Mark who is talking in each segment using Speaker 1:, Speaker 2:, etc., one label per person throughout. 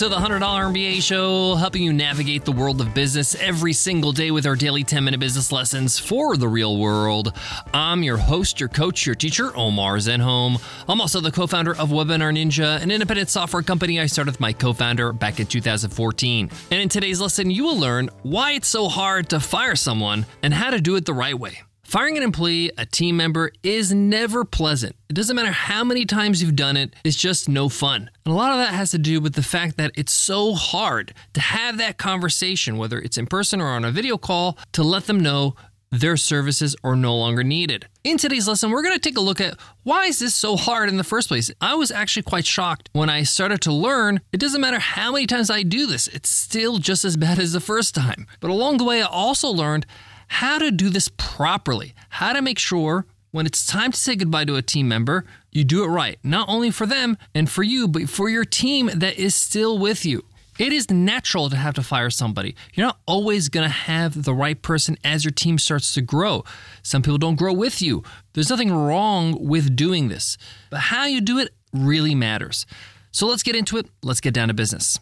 Speaker 1: to the $100 MBA show, helping you navigate the world of business every single day with our daily 10 minute business lessons for the real world. I'm your host, your coach, your teacher, Omar Zenhom. I'm also the co founder of Webinar Ninja, an independent software company I started with my co founder back in 2014. And in today's lesson, you will learn why it's so hard to fire someone and how to do it the right way. Firing an employee, a team member, is never pleasant. It doesn't matter how many times you've done it, it's just no fun. And a lot of that has to do with the fact that it's so hard to have that conversation, whether it's in person or on a video call, to let them know their services are no longer needed. In today's lesson, we're going to take a look at why is this so hard in the first place? I was actually quite shocked when I started to learn it doesn't matter how many times I do this, it's still just as bad as the first time. But along the way, I also learned how to do this properly, how to make sure when it's time to say goodbye to a team member, you do it right, not only for them and for you, but for your team that is still with you. It is natural to have to fire somebody. You're not always going to have the right person as your team starts to grow. Some people don't grow with you. There's nothing wrong with doing this, but how you do it really matters. So let's get into it. Let's get down to business.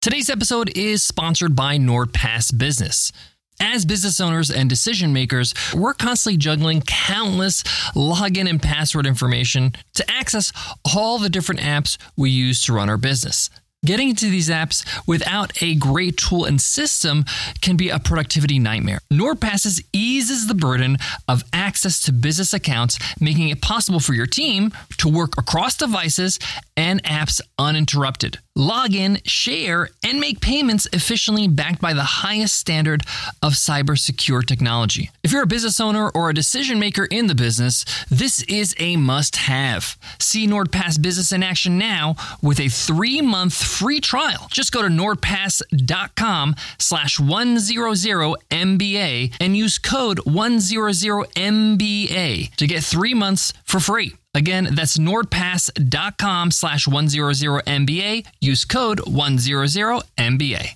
Speaker 1: Today's episode is sponsored by NordPass Business. As business owners and decision makers, we're constantly juggling countless login and password information to access all the different apps we use to run our business. Getting into these apps without a great tool and system can be a productivity nightmare. NordPasses eases the burden of access to business accounts, making it possible for your team to work across devices and apps uninterrupted. Log in, share, and make payments efficiently backed by the highest standard of cyber secure technology. If you're a business owner or a decision maker in the business, this is a must have. See NordPass Business in action now with a three month free trial. Just go to nordpass.com slash 100MBA and use code 100MBA to get three months for free. Again, that's nordpass.com slash 100MBA. Use code 100MBA.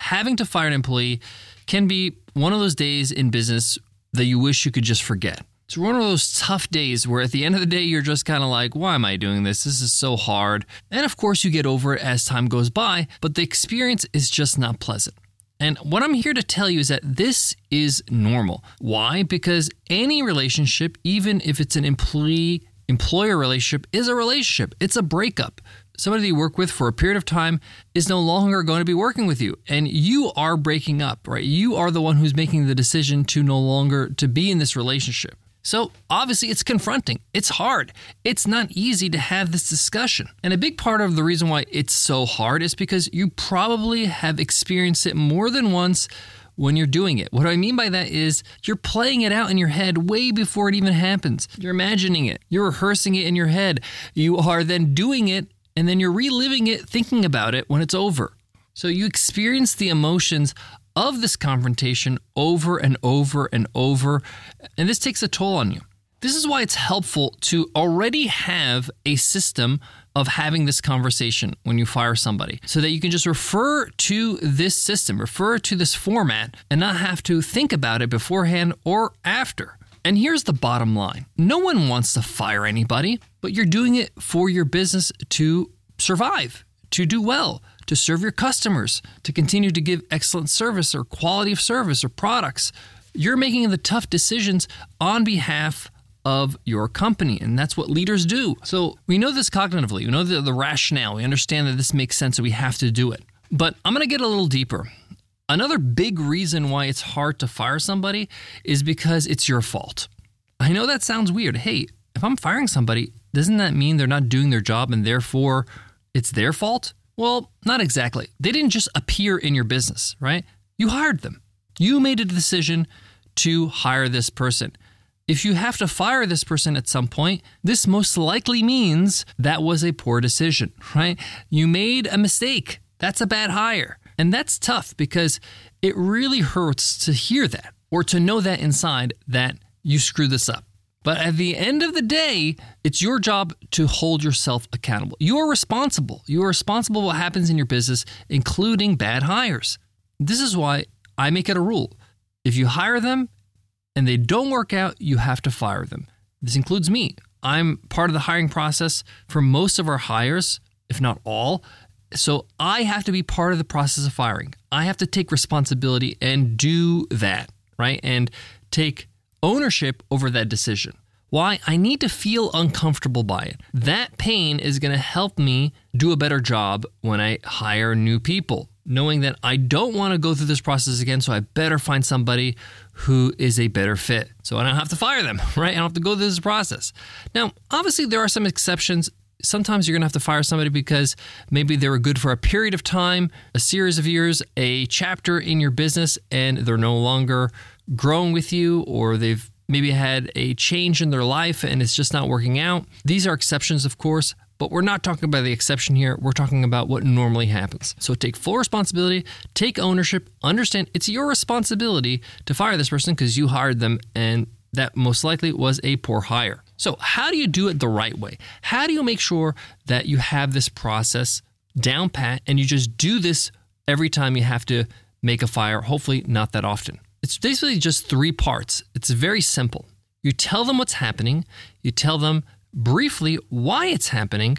Speaker 1: Having to fire an employee can be one of those days in business that you wish you could just forget. It's one of those tough days where at the end of the day, you're just kind of like, why am I doing this? This is so hard. And of course, you get over it as time goes by, but the experience is just not pleasant. And what I'm here to tell you is that this is normal. Why? Because any relationship, even if it's an employee employer relationship, is a relationship, it's a breakup. Somebody that you work with for a period of time is no longer going to be working with you and you are breaking up, right? You are the one who's making the decision to no longer to be in this relationship. So obviously, it's confronting. It's hard. It's not easy to have this discussion. And a big part of the reason why it's so hard is because you probably have experienced it more than once when you're doing it. What I mean by that is you're playing it out in your head way before it even happens. You're imagining it, you're rehearsing it in your head. You are then doing it, and then you're reliving it, thinking about it when it's over. So you experience the emotions of this confrontation over and over and over, and this takes a toll on you. This is why it's helpful to already have a system of having this conversation when you fire somebody so that you can just refer to this system, refer to this format, and not have to think about it beforehand or after. And here's the bottom line no one wants to fire anybody, but you're doing it for your business to survive, to do well, to serve your customers, to continue to give excellent service or quality of service or products. You're making the tough decisions on behalf of your company. And that's what leaders do. So we know this cognitively, we know the, the rationale, we understand that this makes sense, so we have to do it. But I'm going to get a little deeper. Another big reason why it's hard to fire somebody is because it's your fault. I know that sounds weird. Hey, if I'm firing somebody, doesn't that mean they're not doing their job and therefore it's their fault? Well, not exactly. They didn't just appear in your business, right? You hired them. You made a decision to hire this person. If you have to fire this person at some point, this most likely means that was a poor decision, right? You made a mistake. That's a bad hire. And that's tough because it really hurts to hear that or to know that inside that you screwed this up. But at the end of the day, it's your job to hold yourself accountable. You are responsible. You are responsible for what happens in your business, including bad hires. This is why I make it a rule. If you hire them and they don't work out, you have to fire them. This includes me. I'm part of the hiring process for most of our hires if not all. So I have to be part of the process of firing. I have to take responsibility and do that, right? And take ownership over that decision. Why? I need to feel uncomfortable by it. That pain is going to help me do a better job when I hire new people, knowing that I don't want to go through this process again, so I better find somebody who is a better fit. So I don't have to fire them, right? I don't have to go through this process. Now, obviously, there are some exceptions. Sometimes you're going to have to fire somebody because maybe they were good for a period of time, a series of years, a chapter in your business, and they're no longer growing with you or they've maybe had a change in their life and it's just not working out. These are exceptions, of course, but we're not talking about the exception here. We're talking about what normally happens. So take full responsibility, take ownership, understand it's your responsibility to fire this person because you hired them and that most likely was a poor hire. So, how do you do it the right way? How do you make sure that you have this process down pat and you just do this every time you have to make a fire? Hopefully, not that often. It's basically just three parts. It's very simple. You tell them what's happening, you tell them briefly why it's happening,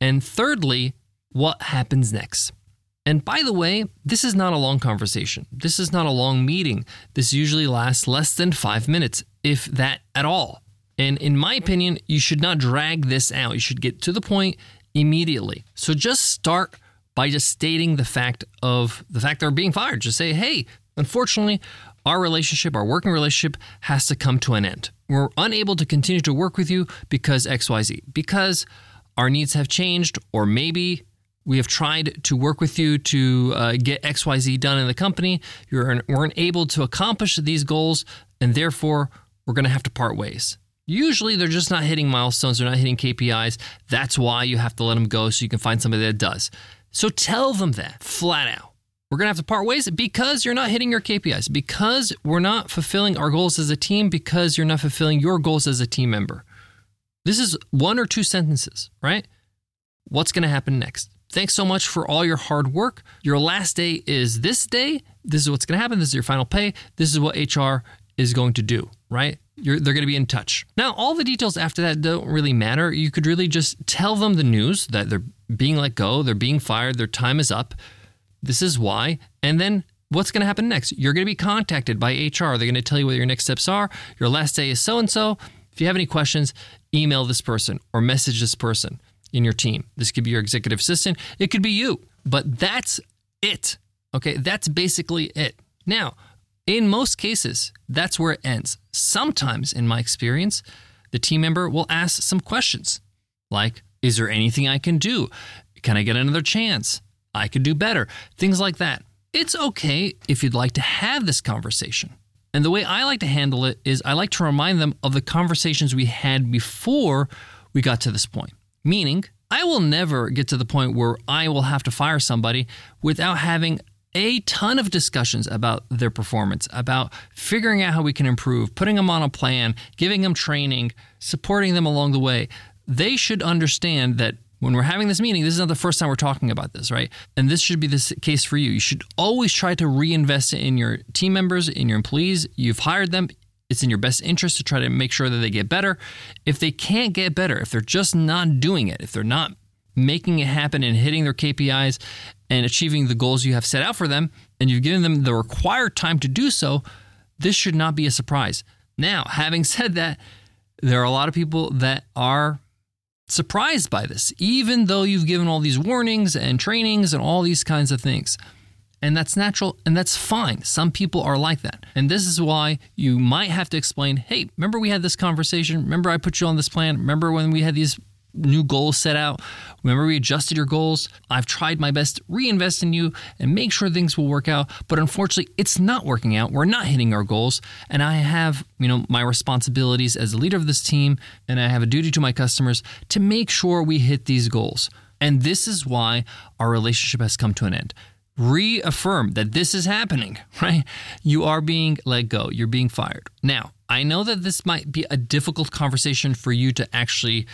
Speaker 1: and thirdly, what happens next. And by the way, this is not a long conversation. This is not a long meeting. This usually lasts less than five minutes, if that at all. And in my opinion, you should not drag this out. You should get to the point immediately. So just start by just stating the fact of the fact they're being fired. Just say, hey, unfortunately, our relationship, our working relationship, has to come to an end. We're unable to continue to work with you because XYZ, because our needs have changed, or maybe we have tried to work with you to uh, get XYZ done in the company. You weren't able to accomplish these goals, and therefore we're going to have to part ways. Usually they're just not hitting milestones, they're not hitting KPIs. That's why you have to let them go so you can find somebody that does. So tell them that flat out we're going to have to part ways because you're not hitting your KPIs, because we're not fulfilling our goals as a team, because you're not fulfilling your goals as a team member. This is one or two sentences, right? What's going to happen next? Thanks so much for all your hard work. Your last day is this day. This is what's going to happen. This is your final pay. This is what HR is going to do, right? You're, they're going to be in touch. Now, all the details after that don't really matter. You could really just tell them the news that they're being let go, they're being fired, their time is up. This is why. And then what's going to happen next? You're going to be contacted by HR. They're going to tell you what your next steps are. Your last day is so and so. If you have any questions, email this person or message this person in your team. This could be your executive assistant, it could be you, but that's it. Okay, that's basically it. Now, in most cases, that's where it ends. Sometimes, in my experience, the team member will ask some questions like, Is there anything I can do? Can I get another chance? I could do better, things like that. It's okay if you'd like to have this conversation. And the way I like to handle it is I like to remind them of the conversations we had before we got to this point. Meaning, I will never get to the point where I will have to fire somebody without having a ton of discussions about their performance, about figuring out how we can improve, putting them on a plan, giving them training, supporting them along the way. They should understand that when we're having this meeting, this is not the first time we're talking about this, right? And this should be the case for you. You should always try to reinvest in your team members, in your employees. You've hired them. It's in your best interest to try to make sure that they get better. If they can't get better, if they're just not doing it, if they're not making it happen and hitting their KPIs and achieving the goals you have set out for them, and you've given them the required time to do so, this should not be a surprise. Now, having said that, there are a lot of people that are surprised by this, even though you've given all these warnings and trainings and all these kinds of things. And that's natural and that's fine. Some people are like that. And this is why you might have to explain hey, remember we had this conversation? Remember I put you on this plan? Remember when we had these new goals set out. Remember, we adjusted your goals. I've tried my best to reinvest in you and make sure things will work out. But unfortunately, it's not working out. We're not hitting our goals. And I have, you know, my responsibilities as the leader of this team, and I have a duty to my customers to make sure we hit these goals. And this is why our relationship has come to an end. Reaffirm that this is happening, right? You are being let go, you're being fired. Now, I know that this might be a difficult conversation for you to actually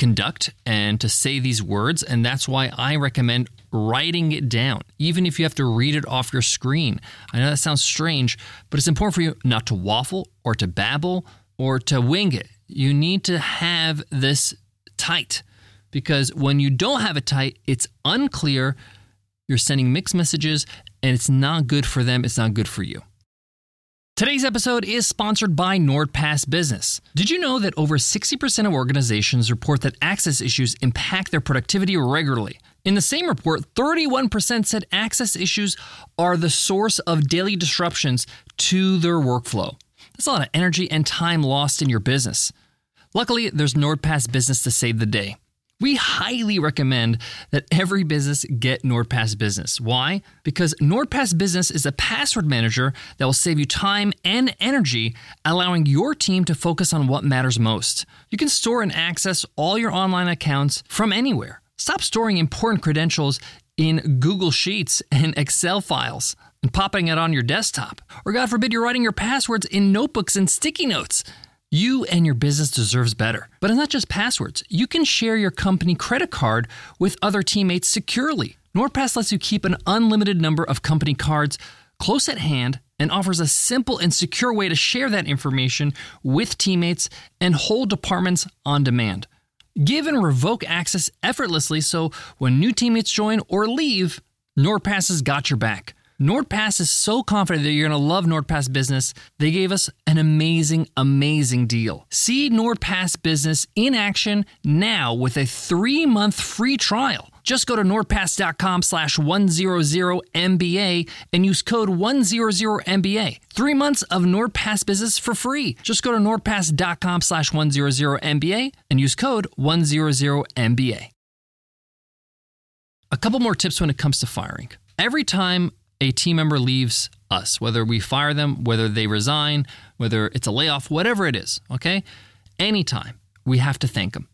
Speaker 1: conduct and to say these words. And that's why I recommend writing it down, even if you have to read it off your screen. I know that sounds strange, but it's important for you not to waffle or to babble or to wing it. You need to have this tight. because when you don't have it tight, it's unclear, you're sending mixed messages, and it's not good for them, it's not good for you. Today's episode is sponsored by NordPass Business. Did you know that over 60% of organizations report that access issues impact their productivity regularly? In the same report, 31% said access issues are the source of daily disruptions to their workflow. That's a lot of energy and time lost in your business. Luckily, there's NordPass Business to save the day. We highly recommend that every business get NordPass Business. Why? Because NordPass Business is a password manager that will save you time and energy, allowing your team to focus on what matters most. You can store and access all your online accounts from anywhere. Stop storing important credentials in Google Sheets and Excel files and popping it on your desktop. Or, God forbid, you're writing your passwords in notebooks and sticky notes. You and your business deserves better. But it's not just passwords. You can share your company credit card with other teammates securely. NordPass lets you keep an unlimited number of company cards close at hand and offers a simple and secure way to share that information with teammates and whole departments on demand. Give and revoke access effortlessly so when new teammates join or leave, NordPass has got your back. NordPass is so confident that you're going to love NordPass Business, they gave us an amazing, amazing deal. See NordPass Business in action now with a three month free trial. Just go to nordpass.com slash 100MBA and use code 100MBA. Three months of NordPass business for free. Just go to nordpass.com slash 100MBA and use code 100MBA. A couple more tips when it comes to firing. Every time a team member leaves us, whether we fire them, whether they resign, whether it's a layoff, whatever it is, okay? Anytime, we have to thank them.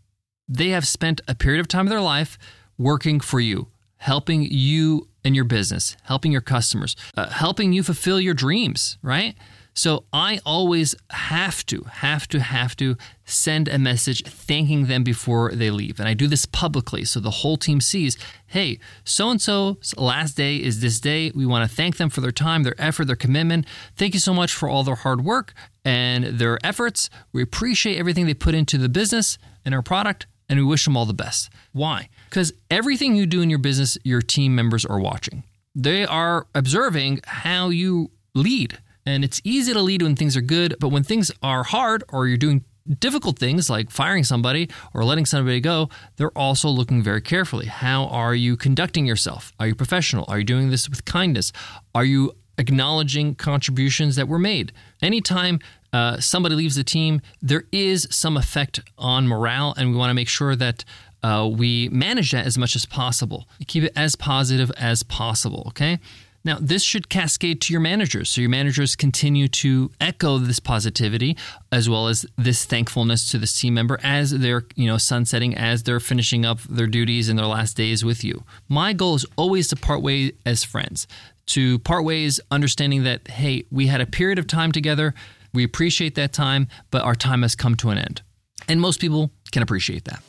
Speaker 1: They have spent a period of time of their life working for you, helping you and your business, helping your customers, uh, helping you fulfill your dreams, right? So I always have to, have to, have to send a message thanking them before they leave. And I do this publicly so the whole team sees hey, so and so's last day is this day. We want to thank them for their time, their effort, their commitment. Thank you so much for all their hard work and their efforts. We appreciate everything they put into the business and our product, and we wish them all the best. Why? Because everything you do in your business, your team members are watching. They are observing how you lead and it's easy to lead when things are good, but when things are hard or you're doing difficult things like firing somebody or letting somebody go, they're also looking very carefully. How are you conducting yourself? Are you professional? Are you doing this with kindness? Are you acknowledging contributions that were made? Anytime uh, somebody leaves the team, there is some effect on morale, and we want to make sure that uh, we manage that as much as possible. Keep it as positive as possible, okay? Now, this should cascade to your managers. So your managers continue to echo this positivity as well as this thankfulness to this team member as they're, you know, sunsetting, as they're finishing up their duties in their last days with you. My goal is always to part ways as friends, to part ways understanding that, hey, we had a period of time together. We appreciate that time, but our time has come to an end. And most people can appreciate that.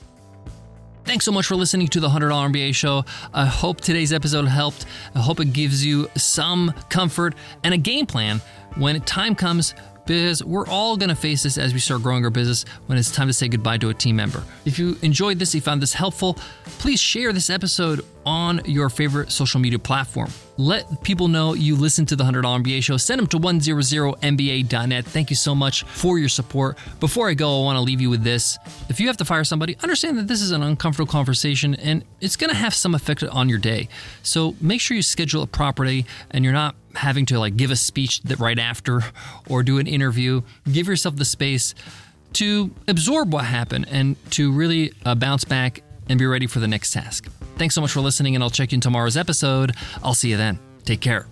Speaker 1: Thanks so much for listening to the $100 MBA show. I hope today's episode helped. I hope it gives you some comfort and a game plan when time comes because we're all going to face this as we start growing our business when it's time to say goodbye to a team member. If you enjoyed this, you found this helpful, please share this episode on your favorite social media platform. Let people know you listen to the $100 MBA show. Send them to 100MBA.net. Thank you so much for your support. Before I go, I want to leave you with this. If you have to fire somebody, understand that this is an uncomfortable conversation and it's going to have some effect on your day. So make sure you schedule it properly and you're not having to like give a speech that right after or do an interview. Give yourself the space to absorb what happened and to really uh, bounce back and be ready for the next task. Thanks so much for listening, and I'll check you in tomorrow's episode. I'll see you then. Take care.